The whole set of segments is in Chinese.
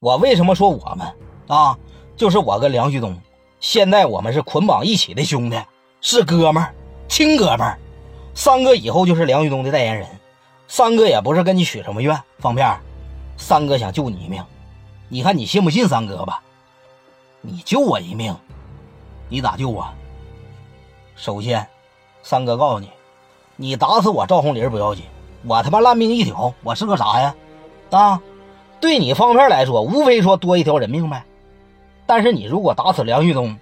我为什么说我们啊？就是我跟梁旭东，现在我们是捆绑一起的兄弟，是哥们儿，亲哥们儿。三哥以后就是梁旭东的代言人。三哥也不是跟你许什么愿，方片三哥想救你一命，你看你信不信三哥吧？你救我一命，你咋救我？首先，三哥告诉你，你打死我赵红林不要紧，我他妈烂命一条，我是个啥呀？啊，对你方片来说，无非说多一条人命呗。但是你如果打死梁旭东，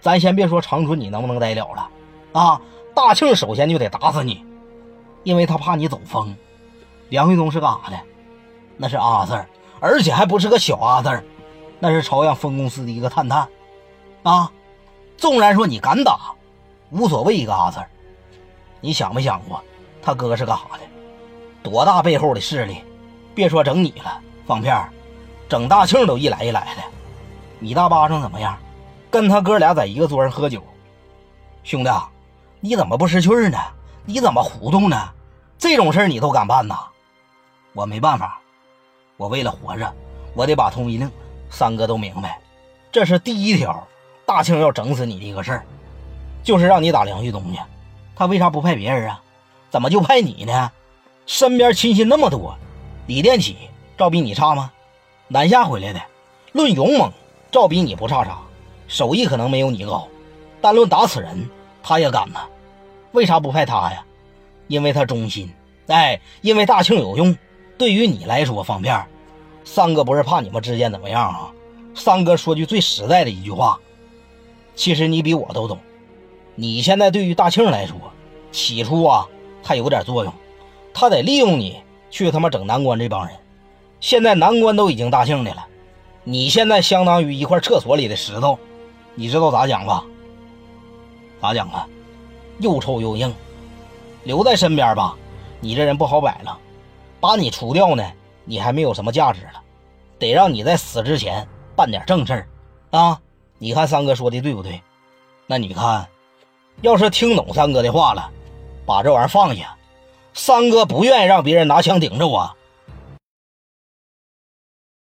咱先别说长春你能不能待了了，啊，大庆首先就得打死你，因为他怕你走风。梁旭东是干啥的？那是阿 Sir，而且还不是个小阿 Sir，那是朝阳分公司的一个探探，啊，纵然说你敢打。无所谓一个阿 Sir，你想没想过他哥是干啥的？多大背后的势力？别说整你了，方片整大庆都一来一来的。你大巴掌怎么样？跟他哥俩在一个桌上喝酒，兄弟，你怎么不识趣呢？你怎么糊涂呢？这种事你都敢办呐？我没办法，我为了活着，我得把通缉令。三哥都明白，这是第一条，大庆要整死你的一个事儿。就是让你打梁旭东去，他为啥不派别人啊？怎么就派你呢？身边亲信那么多，李殿起照比你差吗？南下回来的，论勇猛，照比你不差啥，手艺可能没有你高，但论打死人，他也敢呐。为啥不派他呀？因为他忠心，哎，因为大庆有用。对于你来说方便，三哥不是怕你们之间怎么样啊？三哥说句最实在的一句话，其实你比我都懂。你现在对于大庆来说，起初啊还有点作用，他得利用你去他妈整南关这帮人。现在南关都已经大庆的了，你现在相当于一块厕所里的石头，你知道咋讲吧？咋讲啊？又臭又硬，留在身边吧，你这人不好摆了；把你除掉呢，你还没有什么价值了。得让你在死之前办点正事儿啊！你看三哥说的对不对？那你看。要是听懂三哥的话了，把这玩意儿放下。三哥不愿意让别人拿枪顶着我，